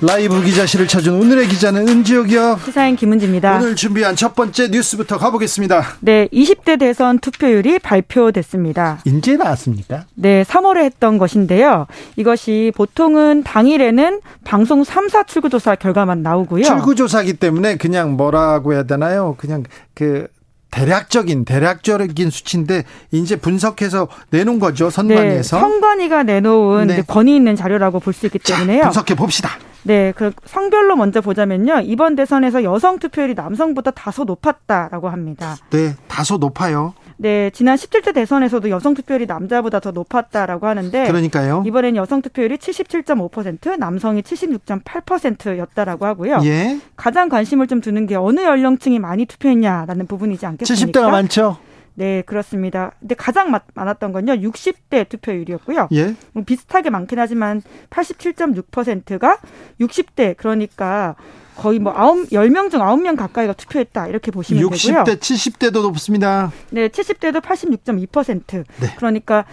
라이브 기자실을 찾은 오늘의 기자는 은지옥이요. 시사인 김은지입니다. 오늘 준비한 첫 번째 뉴스부터 가보겠습니다. 네, 20대 대선 투표율이 발표됐습니다. 인제 나왔습니까? 네, 3월에 했던 것인데요. 이것이 보통은 당일에는 방송 3사 출구조사 결과만 나오고요. 출구조사기 때문에 그냥 뭐라고 해야 되나요? 그냥 그 대략적인 대략적인 수치인데 이제 분석해서 내놓은 거죠 선관위에서 네, 선관위가 내놓은 네. 권위 있는 자료라고 볼 수 있기 때문에요. 자, 분석해 봅시다. 네, 그 성별로 먼저 보자면요. 이번 대선에서 여성 투표율이 남성보다 다소 높았다라고 합니다. 네, 다소 높아요. 네, 지난 17대 대선에서도 여성 투표율이 남자보다 더 높았다라고 하는데 그러니까요. 이번엔 여성 투표율이 77.5%, 남성이 76.8%였다라고 하고요. 예. 가장 관심을 좀 두는 게 어느 연령층이 많이 투표했냐라는 부분이지 않겠습니까? 70대가 많죠. 네, 그렇습니다. 근데 가장 많았던 건요, 60대 투표율이었고요. 예. 뭐 비슷하게 많긴 하지만 87.6%가 60대, 그러니까 거의 뭐 아홉 열 명 중 아홉 명 가까이가 투표했다 이렇게 보시면 60대, 되고요. 60대, 70대도 높습니다. 네, 70대도 86.2%. 네. 그러니까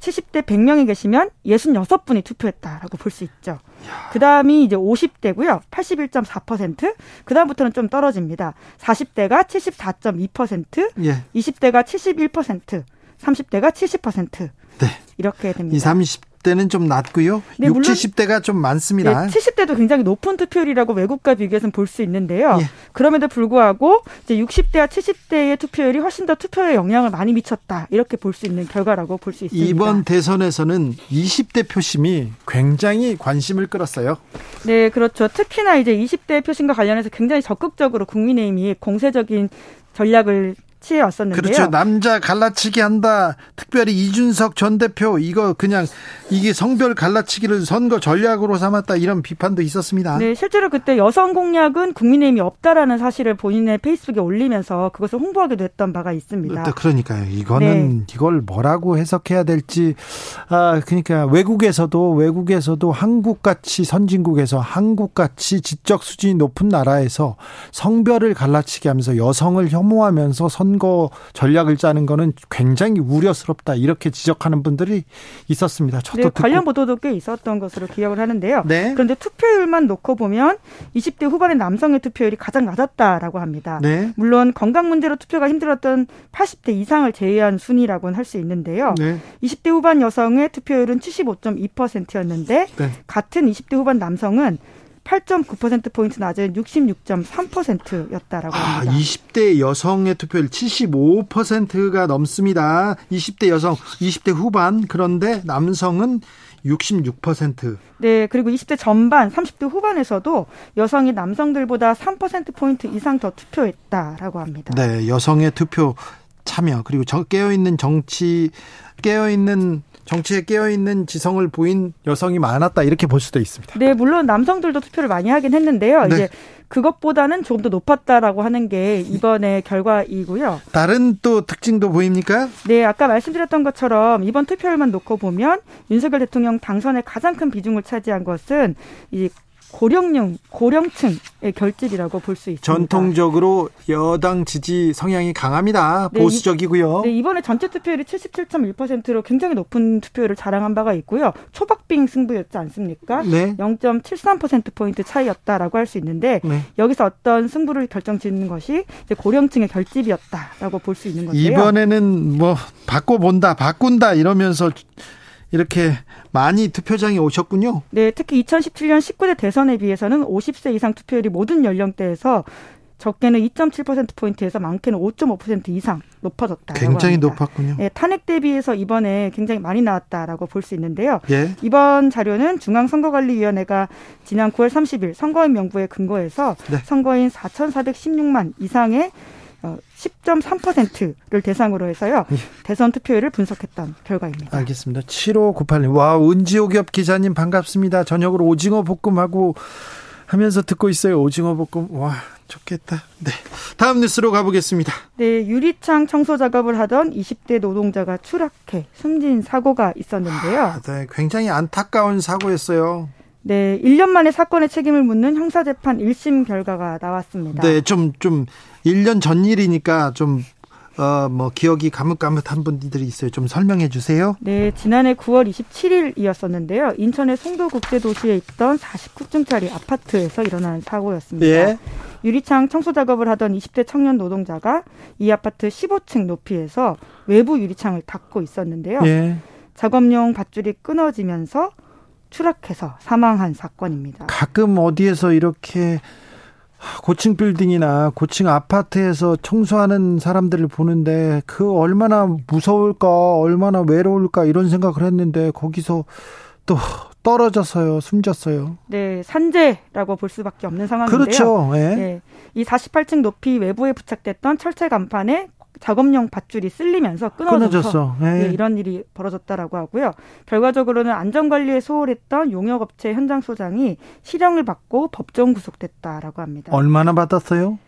70대 100명이 계시면 66분이 투표했다라고 볼 수 있죠. 그 다음이 이제 50대고요. 81.4%. 그 다음부터는 좀 떨어집니다. 40대가 74.2%, 예. 20대가 71%, 30대가 70%. 네. 이렇게 됩니다. 20, 30 70대는 좀 낮고요. 네, 60, 물론, 70대가 좀 많습니다. 네, 70대도 굉장히 높은 투표율이라고 외국과 비교해서는 볼수 있는데요. 예. 그럼에도 불구하고 이제 60대와 70대의 투표율이 훨씬 더 투표에 영향을 많이 미쳤다. 이렇게 볼 수 있는 결과라고 볼 수 있습니다. 이번 대선에서는 20대 표심이 굉장히 관심을 끌었어요. 네, 그렇죠. 특히나 이제 20대 표심과 관련해서 굉장히 적극적으로 국민의힘이 공세적인 전략을 취해 왔었는데요. 그렇죠. 남자 갈라치기 한다. 특별히 이준석 전 대표 이거 그냥 이게 성별 갈라치기를 선거 전략으로 삼았다 이런 비판도 있었습니다. 네, 실제로 그때 여성 공약은 국민의힘이 없다라는 사실을 본인의 페이스북에 올리면서 그것을 홍보하기도 했던 바가 있습니다. 네, 그러니까요. 이거는 네. 이걸 뭐라고 해석해야 될지 아 그러니까 외국에서도 외국에서도 한국 같이 선진국에서 한국 같이 지적 수준이 높은 나라에서 성별을 갈라치기 하면서 여성을 혐오하면서 선 선거 전략을 짜는 거는 굉장히 우려스럽다 이렇게 지적하는 분들이 있었습니다. 저도 네, 관련 보도도 꽤 있었던 것으로 기억을 하는데요. 네. 그런데 투표율만 놓고 보면 20대 후반의 남성의 투표율이 가장 낮았다라고 합니다. 네. 물론 건강 문제로 투표가 힘들었던 80대 이상을 제외한 순위라고는 할 수 있는데요. 네. 20대 후반 여성의 투표율은 75.2%였는데 같은 20대 후반 남성은 8.9%포인트 낮은 66.3%였다라고 합니다. 아, 20대 여성의 투표율 75%가 넘습니다. 20대 여성, 20대 후반, 그런데 남성은 66%. 네, 그리고 20대 전반, 30대 후반에서도 여성이 남성들보다 3%포인트 이상 더 투표했다라고 합니다. 네, 여성의 투표 참여, 그리고 깨어있는 정치, 깨어있는 정치에 깨어있는 지성을 보인 여성이 많았다 이렇게 볼 수도 있습니다. 네, 물론 남성들도 투표를 많이 하긴 했는데요. 네. 이제 그것보다는 조금 더 높았다라고 하는 게 이번의 결과이고요. 다른 또 특징도 보입니까? 네, 아까 말씀드렸던 것처럼 이번 투표율만 놓고 보면 윤석열 대통령 당선에 가장 큰 비중을 차지한 것은 이 고령령 고령층의 결집이라고 볼 수 있습니다. 전통적으로 여당 지지 성향이 강합니다. 네, 보수적이고요. 네, 이번에 전체 투표율이 77.1%로 굉장히 높은 투표율을 자랑한 바가 있고요. 초박빙 승부였지 않습니까? 네. 0.73% 포인트 차이였다라고 할 수 있는데 네. 여기서 어떤 승부를 결정짓는 것이 이제 고령층의 결집이었다라고 볼 수 있는 건데요. 이번에는 뭐 바꿔 본다, 바꾼다 이러면서 이렇게 많이 투표장에 오셨군요. 네, 특히 2017년 19대 대선에 비해서는 50세 이상 투표율이 모든 연령대에서 적게는 2.7%포인트에서 많게는 5.5% 이상 높아졌다. 굉장히 합니다. 높았군요. 네, 탄핵 대비해서 이번에 굉장히 많이 나왔다라고 볼 수 있는데요. 예. 이번 자료는 중앙선거관리위원회가 지난 9월 30일 선거인 명부에 근거해서 네. 선거인 4,416만 이상의 10.3%를 어, 대상으로 해서요. 예. 대선 투표율을 분석했던 결과입니다. 알겠습니다. 7598님. 와, 은지오겹 기자님 반갑습니다. 저녁으로 오징어 볶음하고 하면서 듣고 있어요. 오징어 볶음. 와, 좋겠다. 네. 다음 뉴스로 가보겠습니다. 네, 유리창 청소 작업을 하던 20대 노동자가 추락해 숨진 사고가 있었는데요. 아, 네, 굉장히 안타까운 사고였어요. 네, 1년 만에 사건의 책임을 묻는 형사재판 1심 결과가 나왔습니다. 네, 좀, 좀, 1년 전 일이니까 좀 어, 뭐 기억이 가뭇가뭇한 분들이 있어요. 좀 설명해 주세요. 네, 지난해 9월 27일이었었는데요. 인천의 송도국제도시에 있던 49층짜리 아파트에서 일어난 사고였습니다. 예. 유리창 청소 작업을 하던 20대 청년 노동자가 이 아파트 15층 높이에서 외부 유리창을 닫고 있었는데요. 예. 작업용 밧줄이 끊어지면서 추락해서 사망한 사건입니다. 가끔 어디에서 이렇게 고층 빌딩이나 고층 아파트에서 청소하는 사람들을 보는데 그 얼마나 무서울까, 얼마나 외로울까 이런 생각을 했는데 거기서 또 떨어져서요, 숨졌어요. 네, 산재라고 볼 수밖에 없는 상황인데요. 그렇죠. 네. 네. 이 48층 높이 외부에 부착됐던 철제 간판에 작업용 밧줄이 쓸리면서 끊어져서 네. 네, 이런 일이 벌어졌다라고 하고요. 결과적으로는 안전관리에 소홀했던 용역업체 현장 소장이 실형을 받고 법정 구속됐다라고 합니다. 얼마나 받았어요?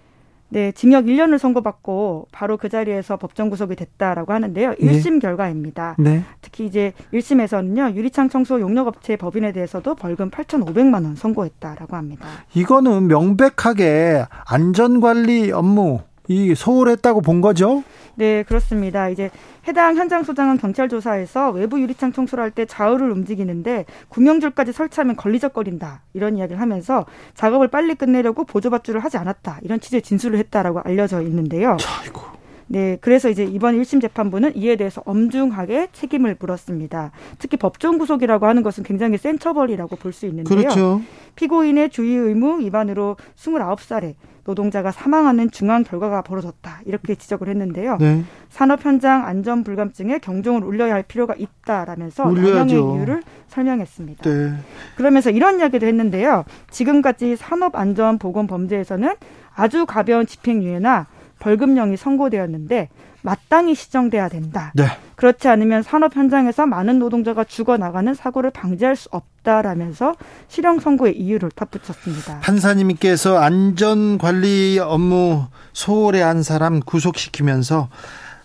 네, 징역 1년을 선고받고 바로 그 자리에서 법정 구속이 됐다라고 하는데요. 1심 네. 결과입니다. 네. 특히 이제 1심에서는요. 유리창 청소 용역업체 법인에 대해서도 벌금 8,500만 원 선고했다라고 합니다. 이거는 명백하게 안전관리 업무 이 소홀했다고 본 거죠? 네, 그렇습니다. 이제 해당 현장 소장은 경찰 조사에서 외부 유리창 청소를 할 때 좌우를 움직이는데 구명줄까지 설치하면 걸리적거린다 이런 이야기를 하면서 작업을 빨리 끝내려고 보조밧줄을 하지 않았다 이런 취지의 진술을 했다라고 알려져 있는데요. 아이고. 네, 그래서 이제 이번 1심 재판부는 이에 대해서 엄중하게 책임을 물었습니다. 특히 법정 구속이라고 하는 것은 굉장히 센 처벌이라고 볼 수 있는데요. 그렇죠. 피고인의 주의 의무 위반으로 29살에 노동자가 사망하는 중한 결과가 벌어졌다 이렇게 지적을 했는데요. 네. 산업 현장 안전 불감증에 경종을 울려야 할 필요가 있다라면서 영향의 이유를 설명했습니다. 네. 그러면서 이런 이야기도 했는데요. 지금까지 산업 안전 보건 범죄에서는 아주 가벼운 집행유예나 벌금형이 선고되었는데 마땅히 시정돼야 된다. 네. 그렇지 않으면 산업 현장에서 많은 노동자가 죽어나가는 사고를 방지할 수 없다라면서 실형 선고의 이유를 덧붙였습니다. 판사님께서 안전관리 업무 소홀히 한 사람 구속시키면서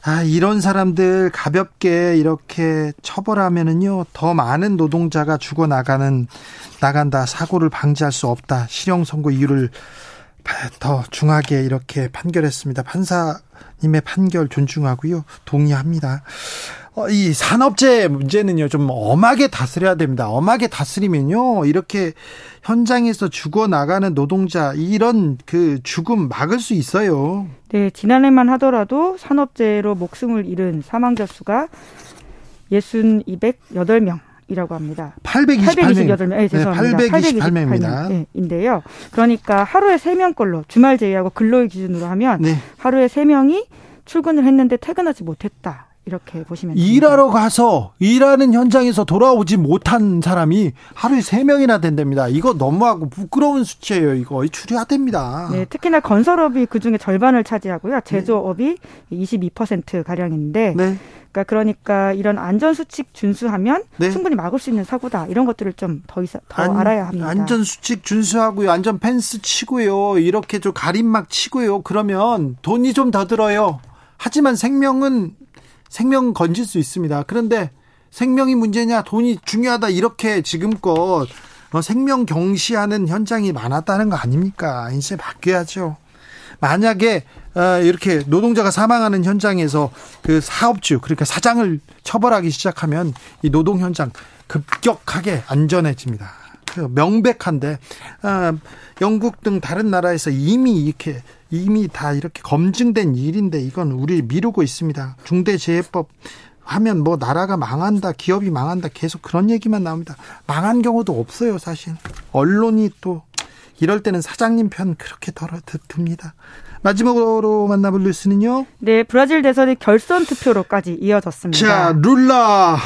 아, 이런 사람들 가볍게 이렇게 처벌하면은요, 더 많은 노동자가 죽어나가는, 나간다, 사고를 방지할 수 없다, 실형 선고 이유를 더 중하게 이렇게 판결했습니다. 판사 님의 판결 존중하고요. 동의합니다. 어, 이 산업재해 문제는요, 좀 엄하게 다스려야 됩니다. 엄하게 다스리면요, 이렇게 현장에서 죽어나가는 노동자, 이런 그 죽음 막을 수 있어요. 네, 지난해만 하더라도 산업재해로 목숨을 잃은 사망자 수가 예순 208명. 이라고 합니다. 828명. 828명. 네, 죄송합니다. 네, 828명입니다. 네, 인데요. 그러니까 하루에 3명 걸로 주말 제외하고 근로일 기준으로 하면 네. 하루에 3명이 출근을 했는데 퇴근하지 못했다. 이렇게 보시면 됩니다. 일하러 가서 일하는 현장에서 돌아오지 못한 사람이 하루에 3명이나 된답니다. 이거 너무하고 부끄러운 수치예요. 이거 추려야 됩니다. 네, 특히나 건설업이 그중에 절반을 차지하고요. 제조업이 네. 22% 가량인데 네. 그러니까 그러니까 이런 안전 수칙 준수하면 네. 충분히 막을 수 있는 사고다 이런 것들을 좀더더 알아야 합니다. 안전 수칙 준수하고요, 안전 펜스 치고요, 이렇게 좀 가림막 치고요. 그러면 돈이 좀 더 들어요. 하지만 생명은 생명 건질 수 있습니다. 그런데 생명이 문제냐, 돈이 중요하다 이렇게 지금껏 어, 생명 경시하는 현장이 많았다는 거 아닙니까? 이제 바뀌어야죠. 만약에 어, 이렇게 노동자가 사망하는 현장에서 그 사업주 그러니까 사장을 처벌하기 시작하면 이 노동 현장 급격하게 안전해집니다. 그 명백한데 어, 영국 등 다른 나라에서 이미 이렇게 이미 다 이렇게 검증된 일인데 이건 우리 미루고 있습니다. 중대재해법 하면 뭐 나라가 망한다, 기업이 망한다 계속 그런 얘기만 나옵니다. 망한 경우도 없어요, 사실. 언론이 또 이럴 때는 사장님 편 그렇게 덜어 듭니다. 마지막으로 만나볼 뉴스는요? 네, 브라질 대선의 결선 투표로까지 이어졌습니다. 자, 룰라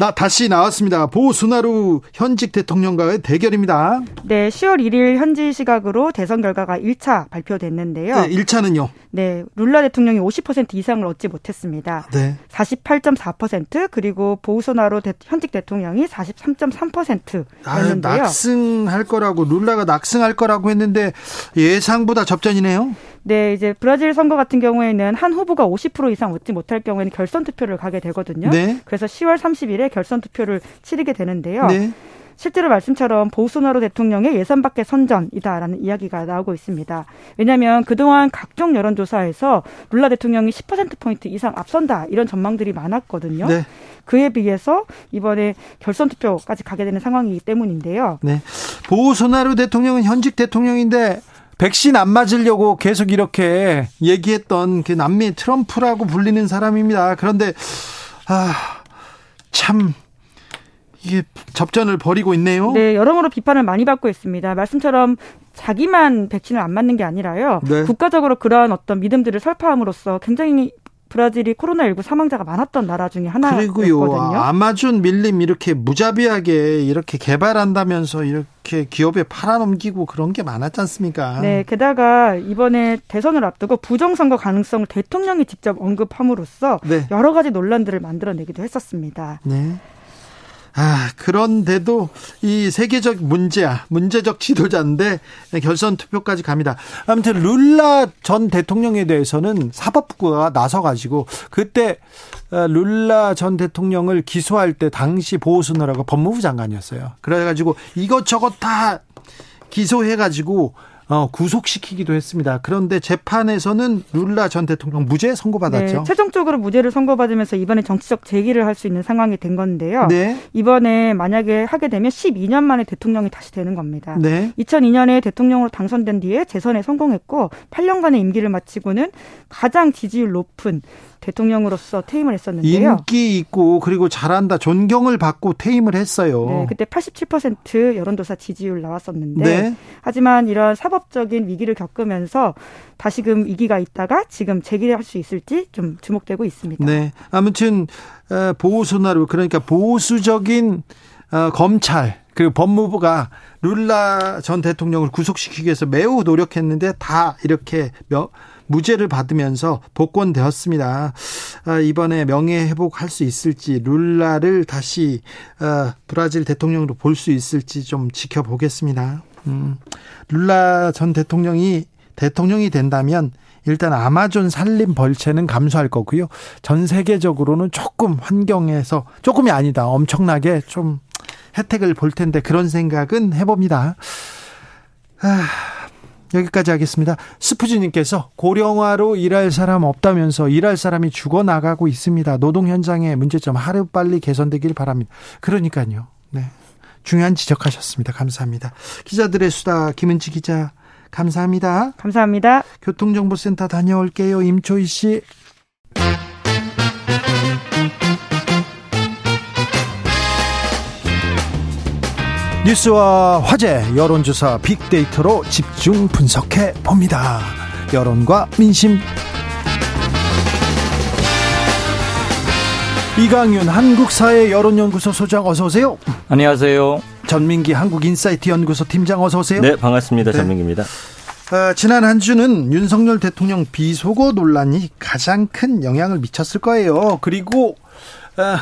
나 다시 나왔습니다. 보수나루 현직 대통령과의 대결입니다. 네, 10월 1일 현지 시각으로 대선 결과가 1차 발표됐는데요. 네, 1차는요. 네, 룰라 대통령이 50% 이상을 얻지 못했습니다. 네. 48.4% 그리고 보우소나로 현직 대통령이 43.3%였는데요. 아, 낙승할 거라고 룰라가 낙승할 거라고 했는데 예상보다 접전이네요. 네, 이제 브라질 선거 같은 경우에는 한 후보가 50% 이상 얻지 못할 경우에는 결선 투표를 가게 되거든요. 네. 그래서 10월 30일에 결선 투표를 치르게 되는데요. 네. 실제로 말씀처럼 보우소나로 대통령의 예산 밖의 선전이다라는 이야기가 나오고 있습니다. 왜냐하면 그동안 각종 여론조사에서 룰라 대통령이 10%포인트 이상 앞선다 이런 전망들이 많았거든요. 네. 그에 비해서 이번에 결선 투표까지 가게 되는 상황이기 때문인데요. 네. 보우소나로 대통령은 현직 대통령인데 백신 안 맞으려고 계속 이렇게 얘기했던 그 남미 트럼프라고 불리는 사람입니다. 그런데 아, 참 이게 접전을 벌이고 있네요. 네, 여러모로 비판을 많이 받고 있습니다. 말씀처럼 자기만 백신을 안 맞는 게 아니라요. 네. 국가적으로 그러한 어떤 믿음들을 설파함으로써 굉장히 브라질이 코로나19 사망자가 많았던 나라 중에 하나였거든요. 그리고요. 아마존 밀림 이렇게 무자비하게 이렇게 개발한다면서 이렇게 기업에 팔아넘기고 그런 게 많았지 않습니까? 네. 게다가 이번에 대선을 앞두고 부정선거 가능성을 대통령이 직접 언급함으로써 네. 여러 가지 논란들을 만들어내기도 했었습니다. 네. 아, 그런데도 이 세계적 문제야, 문제적 지도자인데 결선 투표까지 갑니다. 아무튼 룰라 전 대통령에 대해서는 사법부가 나서가지고 그때 어, 룰라 전 대통령을 기소할 때 당시 보호수노라고 법무부 장관이었어요. 그래가지고 이것저것 다 기소해가지고 어, 구속시키기도 했습니다. 그런데 재판에서는 룰라 전 대통령 무죄 선고받았죠. 네, 최종적으로 무죄를 선고받으면서 이번에 정치적 재기를 할 수 있는 상황이 된 건데요. 네. 이번에 만약에 하게 되면 12년 만에 대통령이 다시 되는 겁니다. 네. 2002년에 대통령으로 당선된 뒤에 재선에 성공했고 8년간의 임기를 마치고는 가장 지지율 높은 대통령으로서 퇴임을 했었는데요. 인기 있고 그리고 잘한다 존경을 받고 퇴임을 했어요. 네, 그때 87% 여론조사 지지율 나왔었는데 네. 하지만 이런 사법적인 위기를 겪으면서 다시금 위기가 있다가 지금 재기할 수 있을지 좀 주목되고 있습니다. 네, 아무튼 어, 보수나루 그러니까 보수적인 어, 검찰 그리고 법무부가 룰라 전 대통령을 구속시키기 위해서 매우 노력했는데 다 이렇게 몇 무죄를 받으면서 복권되었습니다. 아, 이번에 명예 회복할 수 있을지 룰라를 다시 아, 브라질 대통령으로 볼 수 있을지 좀 지켜보겠습니다. 음, 룰라 전 대통령이 대통령이 된다면 일단 아마존 산림 벌채는 감소할 거고요. 전 세계적으로는 조금 환경에서 조금이 아니다. 엄청나게 좀 혜택을 볼 텐데 그런 생각은 해봅니다. 아, 여기까지 하겠습니다. 스푸즈님께서 고령화로 일할 사람 없다면서 일할 사람이 죽어나가고 있습니다. 노동 현장의 문제점 하루빨리 개선되길 바랍니다. 그러니까요. 네. 중요한 지적하셨습니다. 감사합니다. 기자들의 수다 김은지 기자 감사합니다. 감사합니다. 교통정보센터 다녀올게요. 임초희 씨. 뉴스와 화제, 여론조사 빅데이터로 집중 분석해 봅니다. 여론과 민심. 이강윤 한국사회 여론연구소 소장 어서 오세요. 안녕하세요. 전민기 한국인사이트 연구소 팀장 어서 오세요. 네, 반갑습니다. 네. 전민기입니다. 어, 지난 한 주는 윤석열 대통령 비속어 논란이 가장 큰 영향을 미쳤을 거예요. 그리고 어,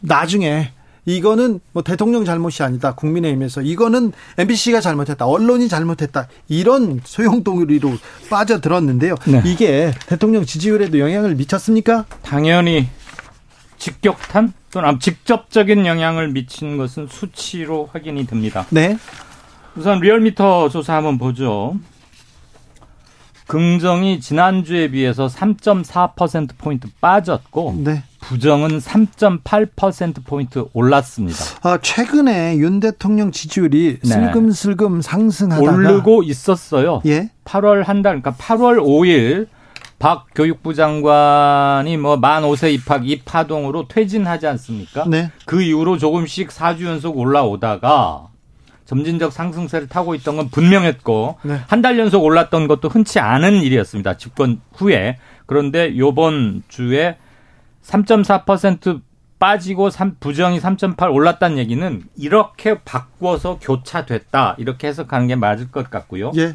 나중에 이거는 뭐 대통령 잘못이 아니다. 국민의힘에서 이거는 MBC가 잘못했다. 언론이 잘못했다. 이런 소용돌이로 빠져들었는데요. 네. 이게 대통령 지지율에도 영향을 미쳤습니까? 당연히 직격탄 또는 직접적인 영향을 미친 것은 수치로 확인이 됩니다. 네. 우선 리얼미터 조사 한번 보죠. 긍정이 지난주에 비해서 3.4% 포인트 빠졌고 네. 부정은 3.8% 포인트 올랐습니다. 아, 최근에 윤 대통령 지지율이 네. 슬금슬금 상승하다가 오르고 있었어요. 예. 8월 한 달, 그러니까 8월 5일 박 교육부 장관이 뭐 만 5세 입학 입하동으로 퇴진하지 않습니까? 네. 그 이후로 조금씩 4주 연속 올라오다가 점진적 상승세를 타고 있던 건 분명했고 네. 한달 연속 올랐던 것도 흔치 않은 일이었습니다. 집권 후에. 그런데 요번 주에 3.4% 빠지고 3, 부정이 3.8 올랐다는 얘기는 이렇게 바꿔서 교차됐다. 이렇게 해석하는 게 맞을 것 같고요. 예.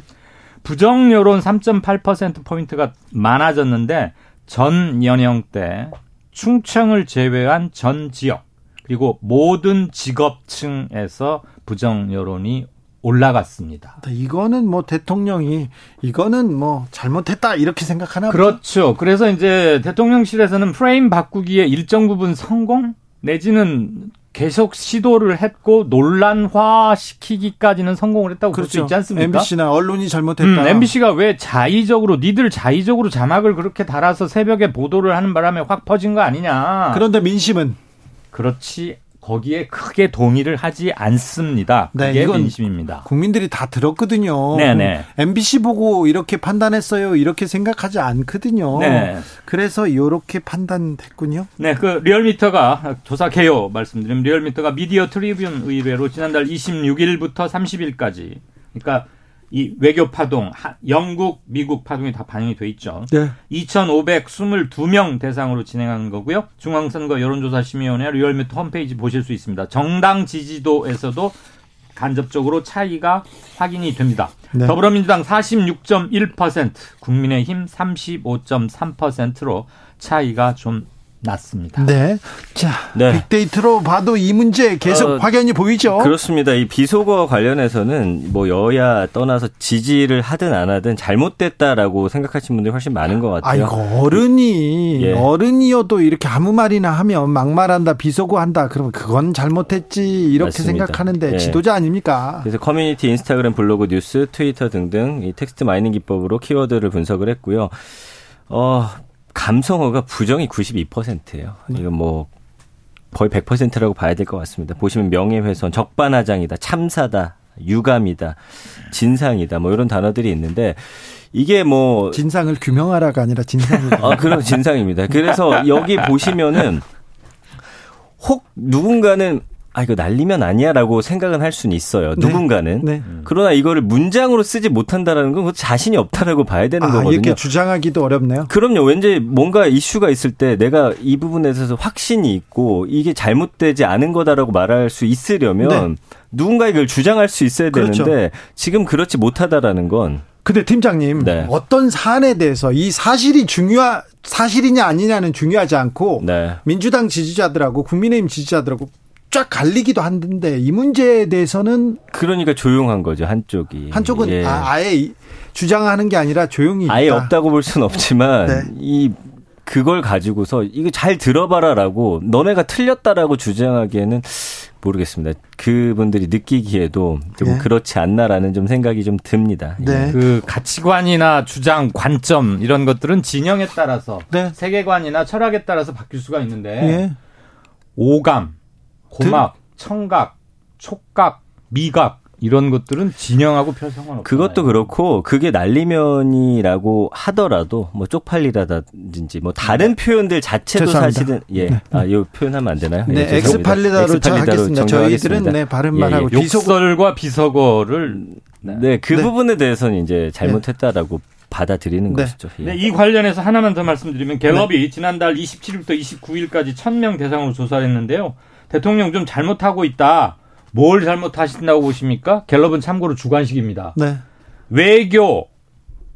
부정 여론 3.8% 포인트가 많아졌는데 전 연령 대 충청을 제외한 전 지역 그리고 모든 직업층에서 부정 여론이 올라갔습니다. 이거는 뭐 대통령이 이거는 뭐 잘못했다 이렇게 생각하나 그렇죠. 보죠? 그래서 이제 대통령실에서는 프레임 바꾸기에 일정 부분 성공 내지는 계속 시도를 했고 논란화 시키기까지는 성공을 했다고 그렇죠. 볼수 있지 않습니까? MBC나 언론이 잘못했다. 음, MBC가 왜 자의적으로 니들 자의적으로 자막을 그렇게 달아서 새벽에 보도를 하는 바람에 확 퍼진 거 아니냐? 그런데 민심은 그렇지 거기에 크게 동의를 하지 않습니다. 네, 그게 이건 민심입니다. 국민들이 다 들었거든요. 네네. MBC 보고 이렇게 판단했어요. 이렇게 생각하지 않거든요. 네. 그래서 이렇게 판단됐군요. 네, 그 리얼미터가 조사 개요 말씀드리면 리얼미터가 미디어 트리뷴 의뢰로 지난달 26일부터 30일까지 그러니까 이 외교 파동, 영국, 미국 파동이 다 반영이 돼 있죠. 네. 2,522명 대상으로 진행하는 거고요. 중앙선거 여론조사심의위원회 리얼미터 홈페이지 보실 수 있습니다. 정당 지지도에서도 간접적으로 차이가 확인이 됩니다. 네. 더불어민주당 46.1%, 국민의힘 35.3%로 차이가 좀 났습니다. 네. 자, 네. 빅데이터로 봐도 이 문제 계속 어, 확연히 보이죠. 그렇습니다. 이 비속어 관련해서는 뭐 여야 떠나서 지지를 하든 안 하든 잘못됐다라고 생각하시는 분들이 훨씬 많은 것 같아요. 아이고 어른이 예. 어른이어도 이렇게 아무 말이나 하면 막말한다, 비속어 한다. 그러면 그건 잘못했지 이렇게 맞습니다. 생각하는데 예. 지도자 아닙니까? 그래서 커뮤니티, 인스타그램, 블로그, 뉴스, 트위터 등등 이 text mining 기법으로 키워드를 분석을 했고요. 어, 감성어가 부정이 92%예요. 이건 뭐 거의 100%라고 봐야 될 것 같습니다. 보시면 명예훼손, 적반하장이다, 참사다, 유감이다, 진상이다, 뭐 이런 단어들이 있는데 이게 뭐 진상을 규명하라가 아니라 진상이다. 아, 그럼 진상입니다. 그래서 여기 보시면은 혹 누군가는 아 이거 날리면 아니야라고 생각은 할 수는 있어요. 네. 누군가는. 네. 그러나 이거를 문장으로 쓰지 못한다라는 건 자신이 없다라고 봐야 되는 아, 거거든요. 이렇게 주장하기도 어렵네요. 그럼요. 왠지 뭔가 이슈가 있을 때 내가 이 부분에 대해서 확신이 있고 이게 잘못되지 않은 거다라고 말할 수 있으려면 네. 누군가 이걸 주장할 수 있어야 그렇죠. 되는데 지금 그렇지 못하다라는 건 근데 팀장님 네. 어떤 사안에 대해서 이 사실이 중요한 사실이냐 아니냐는 중요하지 않고 네. 민주당 지지자들하고 국민의힘 지지자들하고 쫙 갈리기도 하는데 이 문제에 대해서는 그러니까 조용한 거죠 한쪽이 한쪽은 예. 아, 예 주장하는 게 아니라 조용히 아예 있다. 없다고 볼 수는 없지만 네. 이 그걸 가지고서 이거 잘 들어봐라라고 너네가 틀렸다라고 주장하기에는 모르겠습니다. 그분들이 느끼기에도 좀 네. 그렇지 않나라는 좀 생각이 좀 듭니다. 네. 예. 그 가치관이나 주장, 관점 이런 것들은 진영에 따라서 네. 세계관이나 철학에 따라서 바뀔 수가 있는데 예. 오감 고막, 청각, 촉각, 미각 이런 것들은 진영하고 별 상관없어요. 그것도 그렇고 그게 날리면이라고 하더라도 뭐 쪽팔리라든지 뭐 다른 네. 표현들 자체도 죄송합니다. 사실은 예. 네. 아, 이 표현하면 안 되나요? 네, 네 엑스팔리다로 하겠습니다. 저희들은 네, 발음만 예, 예. 욕설과 비속어를 네, 네 그 네. 부분에 대해서는 이제 잘못했다라고 받아들이는 네. 것이죠. 예. 네, 이 관련해서 하나만 더 말씀드리면 갤럽이 네. 지난달 27일부터 29일까지 1000명 대상으로 조사를 했는데요. 대통령 좀 잘못하고 있다. 뭘 잘못하신다고 보십니까? 갤럽은 참고로 주관식입니다. 네. 외교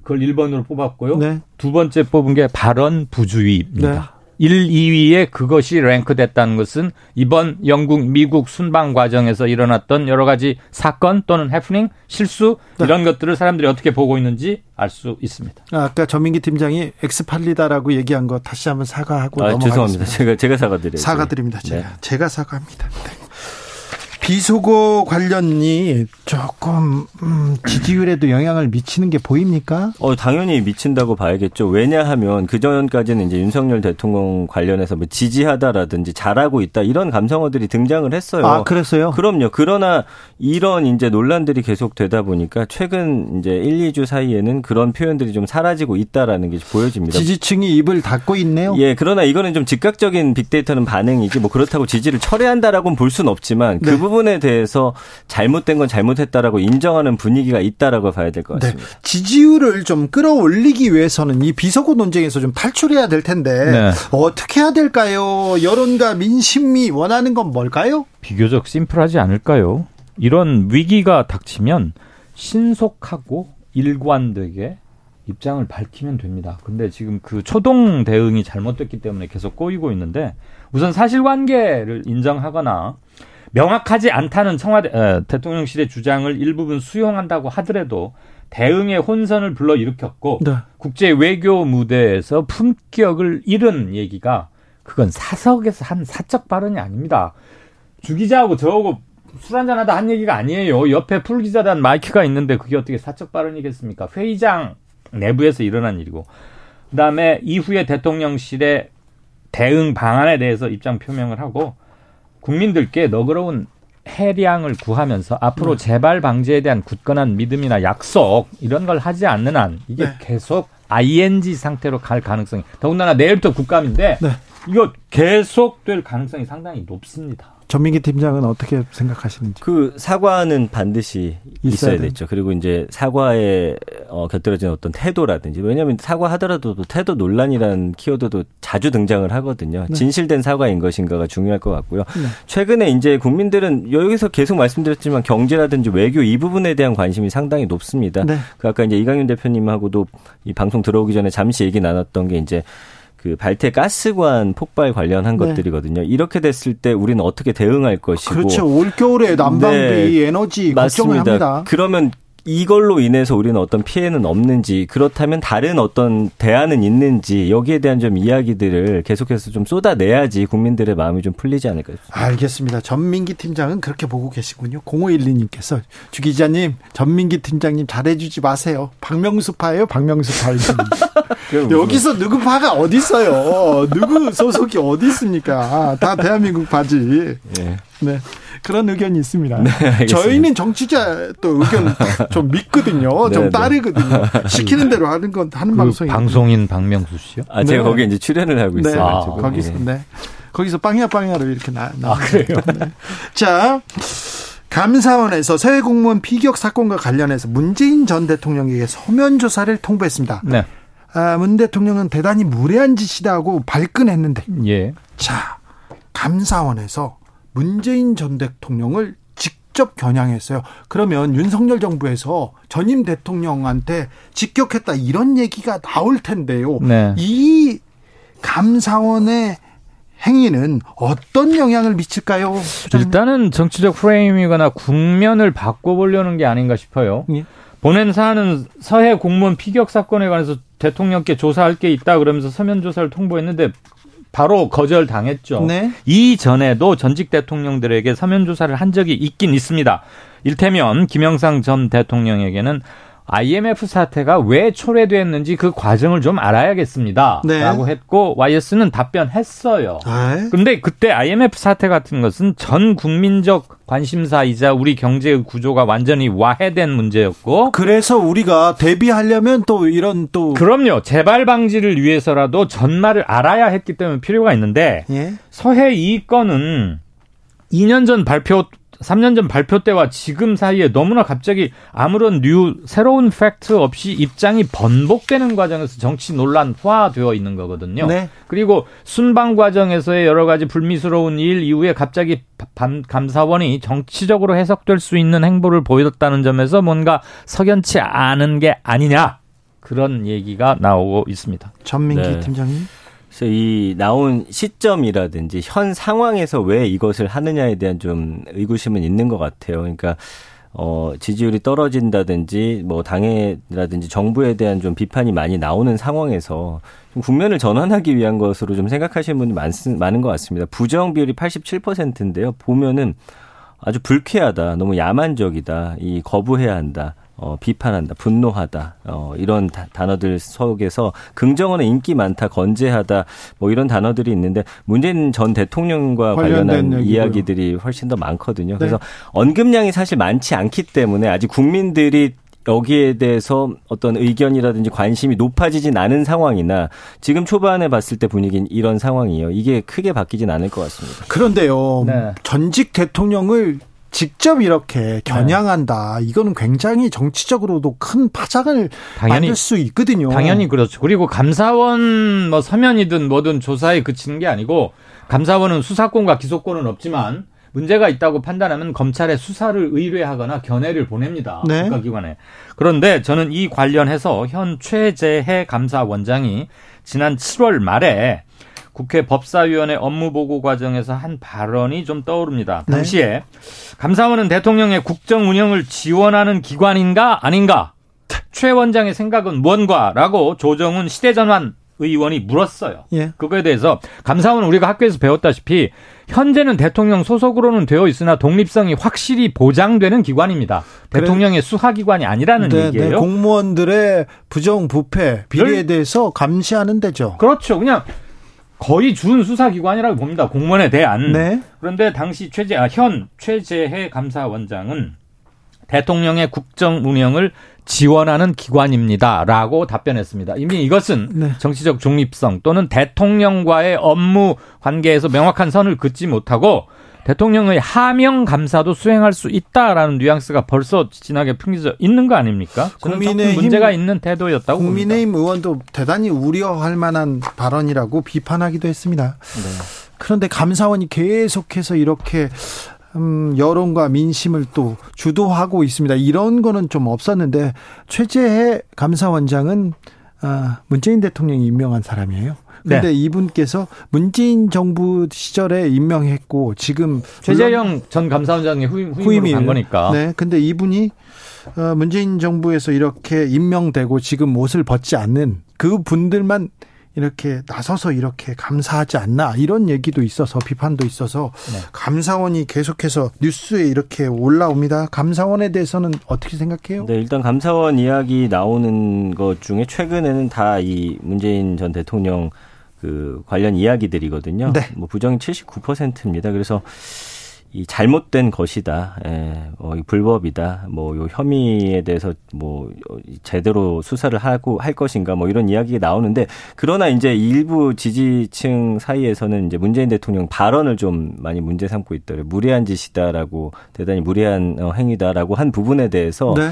그걸 1번으로 뽑았고요. 네. 두 번째 뽑은 게 발언 부주의입니다. 네. 1, 2위에 그것이 랭크됐다는 것은 이번 영국, 미국 순방 과정에서 일어났던 여러 가지 사건 또는 해프닝, 실수 네. 이런 것들을 사람들이 어떻게 보고 있는지 알 수 있습니다. 아, 까 전민기 팀장이 엑스팔리다라고 얘기한 거 다시 한번 사과하고 아, 넘어가겠습니다. 죄송합니다. 제가 제가 사과드려요. 사과드립니다. 제가 네. 제가 사과합니다. 네. 비속어 관련이 조금 음, 지지율에도 영향을 미치는 게 보입니까? 어 당연히 미친다고 봐야겠죠. 왜냐하면 그 전까지는 이제 윤석열 대통령 관련해서 뭐 지지하다라든지 잘하고 있다 이런 감성어들이 등장을 했어요. 아 그랬어요? 그럼요. 그러나 이런 이제 논란들이 계속 되다 보니까 최근 이제 1, 2주 사이에는 그런 표현들이 좀 사라지고 있다라는 게 보여집니다. 지지층이 입을 닫고 있네요. 예, 그러나 이거는 좀 즉각적인 빅데이터는 반응이지 뭐 그렇다고 지지를 철회한다라고는 볼 수는 없지만 그 네. 부분 부분에 대해서 잘못된 건 잘못했다라고 인정하는 분위기가 있다라고 봐야 될것 네. 같습니다. 네. 지지율을 좀 끌어올리기 위해서는 이 비서고 논쟁에서 좀 탈출해야 될 텐데 네. 어떻게 해야 될까요? 여론과 민심이 원하는 건 뭘까요? 비교적 심플하지 않을까요? 이런 위기가 닥치면 신속하고 일관되게 입장을 밝히면 됩니다. 근데 지금 그 초동 대응이 잘못됐기 때문에 계속 꼬이고 있는데 우선 사실관계를 인정하거나 명확하지 않다는 청와대 에, 대통령실의 주장을 일부분 수용한다고 하더라도 대응의 혼선을 불러 일으켰고 네. 국제 외교 무대에서 품격을 잃은 얘기가 그건 사석에서 한 사적 발언이 아닙니다. 주 기자하고 저하고 술 한잔하다 한 얘기가 아니에요. 옆에 풀 기자단 마이크가 있는데 그게 어떻게 사적 발언이겠습니까? 회의장 내부에서 일어난 일이고 그 다음에 이후에 대통령실의 대응 방안에 대해서 입장 표명을 하고 국민들께 너그러운 해량을 구하면서 앞으로 네. 재발 방지에 대한 굳건한 믿음이나 약속 이런 걸 하지 않는 한 이게 네. 계속 ING 상태로 갈 가능성이 더군다나 내일부터 국감인데 네. 이거 계속될 가능성이 상당히 높습니다. 전민기 팀장은 어떻게 생각하시는지? 그 사과는 반드시 있어야, 있어야 되죠. 그리고 이제 사과에 어, 곁들여진 어떤 태도라든지 왜냐하면 사과하더라도 태도 논란이라는 키워드도 자주 등장을 하거든요. 네. 진실된 사과인 것인가가 중요할 것 같고요. 네. 최근에 이제 국민들은 여기서 계속 말씀드렸지만 경제라든지 외교 이 부분에 대한 관심이 상당히 높습니다. 네. 그 아까 이제 이강윤 대표님하고도 이 방송 들어오기 전에 잠시 얘기 나눴던 게 이제 그 발태 가스관 폭발 관련한 네. 것들이거든요. 이렇게 됐을 때 우리는 어떻게 대응할 것이고 그렇죠. 올 겨울에 난방비 네. 에너지 걱정을 합니다. 그러면 이걸로 인해서 우리는 어떤 피해는 없는지 그렇다면 다른 어떤 대안은 있는지 여기에 대한 좀 이야기들을 계속해서 좀 쏟아내야지 국민들의 마음이 좀 풀리지 않을까 싶습니다. 알겠습니다. 전민기 팀장은 그렇게 보고 계시군요. 0512님께서 주 기자님 전민기 팀장님 잘해주지 마세요. 박명수파예요 박명수파. 여기서 누구 파가 어디 있어요? 누구 소속이 어디 있습니까? 다 대한민국 파지. 네. 네. 그런 의견이 있습니다. 네, 저희는 정치자 또 의견 좀 믿거든요. 네, 좀 네. 따르거든요. 시키는 대로 하는 건 하는 그 방송이. 방송인 박명수 씨요? 아, 제가 네. 거기 이제 출연을 하고 네. 있어요. 아, 거기서 네. 거기서 빵야 빵야로 이렇게 나. 나. 아, 그래요? 자. 감사원에서 서해 공무원 피격 사건과 관련해서 문재인 전 대통령에게 서면 조사를 통보했습니다. 네. 아, 문 대통령은 대단히 무례한 짓이다고 발끈했는데. 예. 자, 감사원에서 문재인 전 대통령을 직접 겨냥했어요. 그러면 윤석열 정부에서 전임 대통령한테 직격했다 이런 얘기가 나올 텐데요. 네. 이 감사원의 행위는 어떤 영향을 미칠까요? 소장님? 일단은 정치적 프레임이거나 국면을 바꿔보려는 게 아닌가 싶어요. 예. 보낸 사안은 서해 공무원 피격 사건에 관해서 대통령께 조사할 게 있다 그러면서 서면 조사를 통보했는데 바로 거절당했죠. 네. 이전에도 전직 대통령들에게 서면 조사를 한 적이 있긴 있습니다. 일테면 김영상 전 대통령에게는 IMF 사태가 왜 초래됐는지 그 과정을 좀 알아야겠습니다. 네. 라고 했고 YS는 답변했어요. 그런데 그때 IMF 사태 같은 것은 전 국민적 관심사이자 우리 경제의 구조가 완전히 와해된 문제였고 그래서 우리가 대비하려면 또 이런 또 그럼요. 재발 방지를 위해서라도 전말을 알아야 했기 때문에 필요가 있는데 예? 서해 이 건은 2년 전 발표 3년 전 발표 때와 지금 사이에 너무나 갑자기 아무런 new 새로운 팩트 없이 입장이 번복되는 과정에서 정치 논란화되어 있는 거거든요. 네. 그리고 순방 과정에서의 여러 가지 불미스러운 일 이후에 갑자기 감사원이 정치적으로 해석될 수 있는 행보를 보였다는 점에서 뭔가 석연치 않은 게 아니냐 그런 얘기가 나오고 있습니다. 전민기 네. 팀장님. 그래서 이 나온 시점이라든지 현 상황에서 왜 이것을 하느냐에 대한 좀 의구심은 있는 것 같아요. 그러니까 어, 지지율이 떨어진다든지, 뭐, 당해라든지 정부에 대한 좀 비판이 많이 나오는 상황에서 좀 국면을 전환하기 위한 것으로 좀 생각하시는 분이 많, 많은 것 같습니다. 부정 비율이 87%인데요. 보면은 아주 불쾌하다, 너무 야만적이다, 이 거부해야 한다. 어, 비판한다, 분노하다, 어, 이런 다, 단어들 속에서 긍정어는 인기 많다, 건재하다, 뭐 이런 단어들이 있는데 문재인 전 대통령과 관련한 이야기들이 훨씬 더 많거든요. 네. 그래서 언급량이 사실 많지 않기 때문에 아직 국민들이 여기에 대해서 어떤 의견이라든지 관심이 높아지진 않은 상황이나 지금 초반에 봤을 때 분위기는 이런 상황이에요. 이게 크게 바뀌진 않을 것 같습니다. 그런데요. 네. 전직 대통령을 직접 이렇게 겨냥한다. 네. 이거는 굉장히 정치적으로도 큰 파장을 당연히, 만들 수 있거든요. 당연히 그렇죠. 그리고 감사원 뭐 서면이든 뭐든 조사에 그치는 게 아니고 감사원은 수사권과 기소권은 없지만 문제가 있다고 판단하면 검찰에 수사를 의뢰하거나 견해를 보냅니다. 네. 국가기관에. 그런데 저는 이 관련해서 현 최재해 감사원장이 지난 7월 말에 국회 법사위원회 업무보고 과정에서 한 발언이 좀 떠오릅니다. 네. 당시에 네. 감사원은 대통령의 국정 운영을 지원하는 기관인가 아닌가? 최 원장의 생각은 뭔가라고 조정훈 시대전환 의원이 물었어요. 예. 그거에 대해서 감사원은 우리가 학교에서 배웠다시피 현재는 대통령 소속으로는 되어 있으나 독립성이 확실히 보장되는 기관입니다. 그래. 대통령의 수사기관이 아니라는 네, 네. 얘기예요. 네, 공무원들의 부정 부패 비리에 대해서 감시하는 데죠. 그렇죠. 그냥 거의 준 수사기관이라고 봅니다. 공무원에 대한. 네. 그런데 당시 최재 아, 현 최재해 감사원장은 대통령의 국정 운영을 지원하는 기관입니다 라고 답변했습니다. 이미 이것은 네. 정치적 중립성 또는 대통령과의 업무 관계에서 명확한 선을 긋지 못하고 대통령의 하명 감사도 수행할 수 있다라는 뉘앙스가 벌써 진하게 풍겨져 있는 거 아닙니까? 국민의힘 문제가 있는 태도였다고 국민의힘 봅니다. 의원도 대단히 우려할 만한 발언이라고 비판하기도 했습니다. 네. 그런데 감사원이 계속해서 이렇게 음, 여론과 민심을 또 주도하고 있습니다. 이런 거는 좀 없었는데 최재해 감사원장은 아, 문재인 대통령이 임명한 사람이에요. 근데 네. 이분께서 문재인 정부 시절에 임명했고 지금 최재형 전 감사원장의 후임, 후임으로 간 거니까. 네. 근데 이분이 어, 문재인 정부에서 이렇게 임명되고 지금 옷을 벗지 않는 그 분들만 이렇게 나서서 이렇게 감사하지 않나 이런 얘기도 있어서 비판도 있어서 네. 감사원이 계속해서 뉴스에 이렇게 올라옵니다. 감사원에 대해서는 어떻게 생각해요? 네, 일단 감사원 이야기 나오는 것 중에 최근에는 다 이 문재인 전 대통령 그 관련 이야기들이거든요. 네. 뭐 부정이 79%입니다. 그래서 이 잘못된 것이다, 예, 어, 이 불법이다, 뭐 요 혐의에 대해서 뭐 제대로 수사를 하고 할 것인가, 뭐 이런 이야기가 나오는데 그러나 이제 일부 지지층 사이에서는 이제 문재인 대통령 발언을 좀 많이 문제 삼고 있더래요. 무례한 짓이다라고 대단히 무례한 어, 행위다라고 한 부분에 대해서. 네.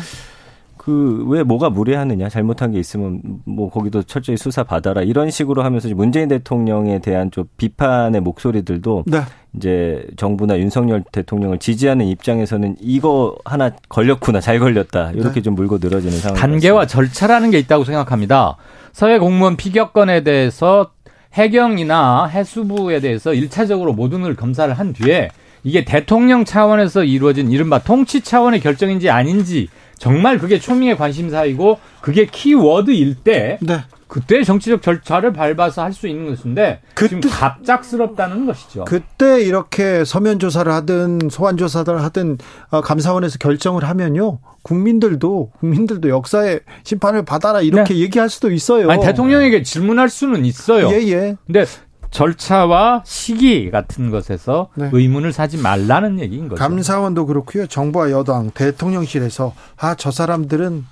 그 왜 뭐가 무례하느냐 잘못한 게 있으면 뭐 거기도 철저히 수사 받아라 이런 식으로 하면서 문재인 대통령에 대한 좀 비판의 목소리들도 네. 이제 정부나 윤석열 대통령을 지지하는 입장에서는 이거 하나 걸렸구나 잘 걸렸다 이렇게 네. 좀 물고 늘어지는 상황. 단계와 절차라는 게 있다고 생각합니다. 사회 공무원 피격건에 대해서 해경이나 해수부에 대해서 일차적으로 모든 걸 검사를 한 뒤에 이게 대통령 차원에서 이루어진 이른바 통치 차원의 결정인지 아닌지 정말 그게 초미의 관심사이고 그게 키워드일 때 네. 그때 정치적 절차를 밟아서 할 수 있는 것인데 그때, 지금 갑작스럽다는 것이죠. 그때 이렇게 서면 조사를 하든 소환 조사를 하든 어, 감사원에서 결정을 하면요. 국민들도 국민들도 역사의 심판을 받아라 이렇게 네. 얘기할 수도 있어요. 아니 대통령에게 질문할 수는 있어요. 예, 예. 근데 절차와 시기 같은 것에서 네. 의문을 사지 말라는 얘기인 거죠. 감사원도 그렇고요. 정부와 여당, 대통령실에서 아, 저 사람들은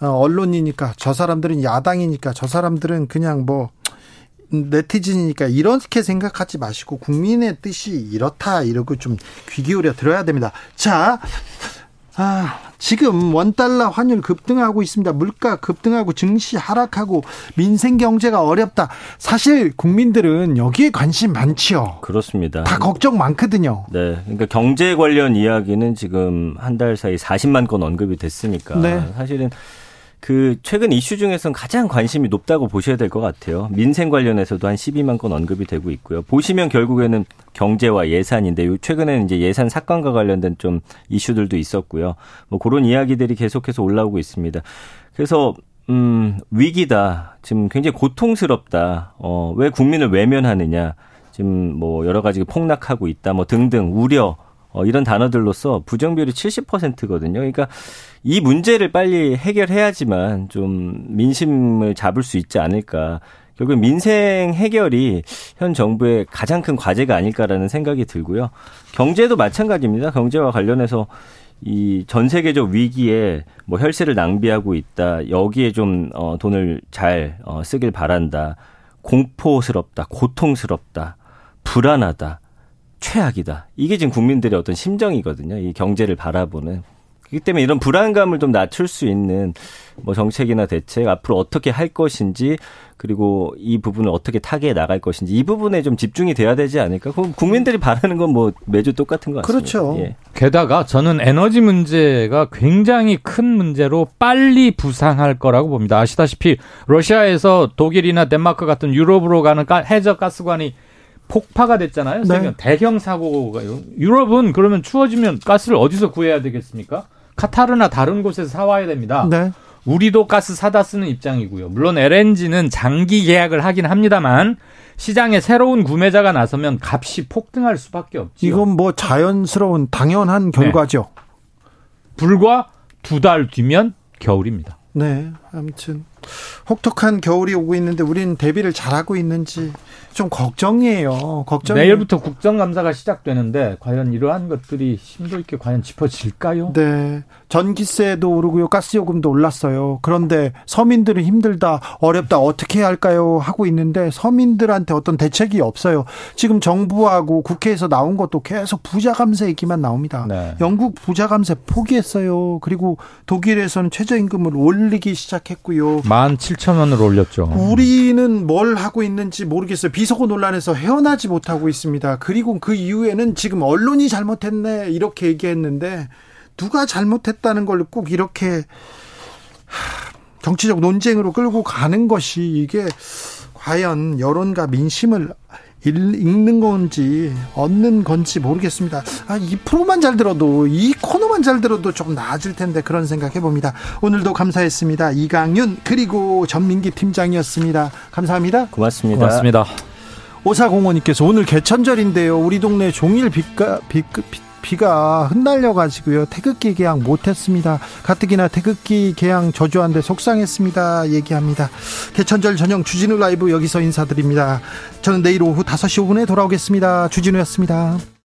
어, 언론이니까 저 사람들은 야당이니까 저 사람들은 그냥 뭐 네티즌이니까 이렇게 생각하지 마시고 국민의 뜻이 이렇다 이러고 좀 귀 기울여 들어야 됩니다. 자, 아, 지금 원달러 환율 급등하고 있습니다. 물가 급등하고 증시 하락하고 민생 경제가 어렵다. 사실 국민들은 여기에 관심 많지요. 그렇습니다. 다 걱정 많거든요. 네. 그러니까 경제 관련 이야기는 지금 한 달 사이 40만 건 언급이 됐으니까 네. 사실은 그 최근 이슈 중에서는 가장 관심이 높다고 보셔야 될 것 같아요. 민생 관련해서도 한 12만 건 언급이 되고 있고요. 보시면 결국에는 경제와 예산인데 최근에는 이제 예산 사건과 관련된 좀 이슈들도 있었고요. 뭐 그런 이야기들이 계속해서 올라오고 있습니다. 그래서 음, 위기다. 지금 굉장히 고통스럽다. 어, 왜 국민을 외면하느냐. 지금 뭐 여러 가지 폭락하고 있다. 뭐 등등 우려 어, 이런 단어들로서 부정비율이 70%거든요. 그러니까 이 문제를 빨리 해결해야지만 좀 민심을 잡을 수 있지 않을까. 결국 민생 해결이 현 정부의 가장 큰 과제가 아닐까라는 생각이 들고요. 경제도 마찬가지입니다. 경제와 관련해서 이 전 세계적 위기에 뭐 혈세를 낭비하고 있다. 여기에 좀 어, 돈을 잘 어, 쓰길 바란다. 공포스럽다. 고통스럽다. 불안하다. 최악이다. 이게 지금 국민들의 어떤 심정이거든요. 이 경제를 바라보는. 그렇기 때문에 이런 불안감을 좀 낮출 수 있는 뭐 정책이나 대책 앞으로 어떻게 할 것인지 그리고 이 부분을 어떻게 타개해 나갈 것인지 이 부분에 좀 집중이 돼야 되지 않을까? 그럼 국민들이 바라는 건 뭐 매주 똑같은 것 같습니다. 그렇죠. 예. 게다가 저는 에너지 문제가 굉장히 큰 문제로 빨리 부상할 거라고 봅니다. 아시다시피 러시아에서 독일이나 덴마크 같은 유럽으로 가는 해저 가스관이 폭파가 됐잖아요. 네. 대형 사고가 유럽은 그러면 추워지면 가스를 어디서 구해야 되겠습니까? 카타르나 다른 곳에서 사와야 됩니다. 네. 우리도 가스 사다 쓰는 입장이고요. 물론 LNG는 장기 계약을 하긴 합니다만 시장에 새로운 구매자가 나서면 값이 폭등할 수밖에 없죠. 이건 뭐 자연스러운 당연한 결과죠. 네. 불과 두 달 뒤면 겨울입니다. 네. 아무튼 혹독한 겨울이 오고 있는데 우리는 대비를 잘하고 있는지 좀 걱정이에요. 걱정. 내일부터 국정감사가 시작되는데 과연 이러한 것들이 심도 있게 과연 짚어질까요? 네. 전기세도 오르고요. 가스요금도 올랐어요. 그런데 서민들은 힘들다, 어렵다, 어떻게 해야 할까요? 하고 있는데 서민들한테 어떤 대책이 없어요. 지금 정부하고 국회에서 나온 것도 계속 부자 감세 얘기만 나옵니다. 네. 영국 부자 감세 포기했어요. 그리고 독일에서는 최저임금을 올리기 시작했고요. 17,000원을 올렸죠. 우리는 뭘 하고 있는지 모르겠어요. 비서고 논란에서 헤어나지 못하고 있습니다. 그리고 그 이후에는 지금 언론이 잘못했네 이렇게 얘기했는데 누가 잘못했다는 걸 꼭 이렇게 정치적 논쟁으로 끌고 가는 것이 이게 과연 여론과 민심을 읽는 건지 얻는 건지 모르겠습니다. 아, 이 프로만 잘 들어도 이 코너만 잘 들어도 조금 나아질 텐데 그런 생각 해 봅니다. 오늘도 감사했습니다. 이강윤 그리고 전민기 팀장이었습니다. 감사합니다. 고맙습니다. 고맙습니다. 오사공원님께서 오늘 개천절인데요. 우리 동네 종일 빛가, 빛, 빛 비가 흩날려 가지고요. 태극기 개항 못했습니다. 가뜩이나 태극기 개항 저주한데 속상했습니다. 얘기합니다. 개천절 전형 주진우 라이브 여기서 인사드립니다. 저는 내일 오후 5시 5분에 돌아오겠습니다. 주진우였습니다.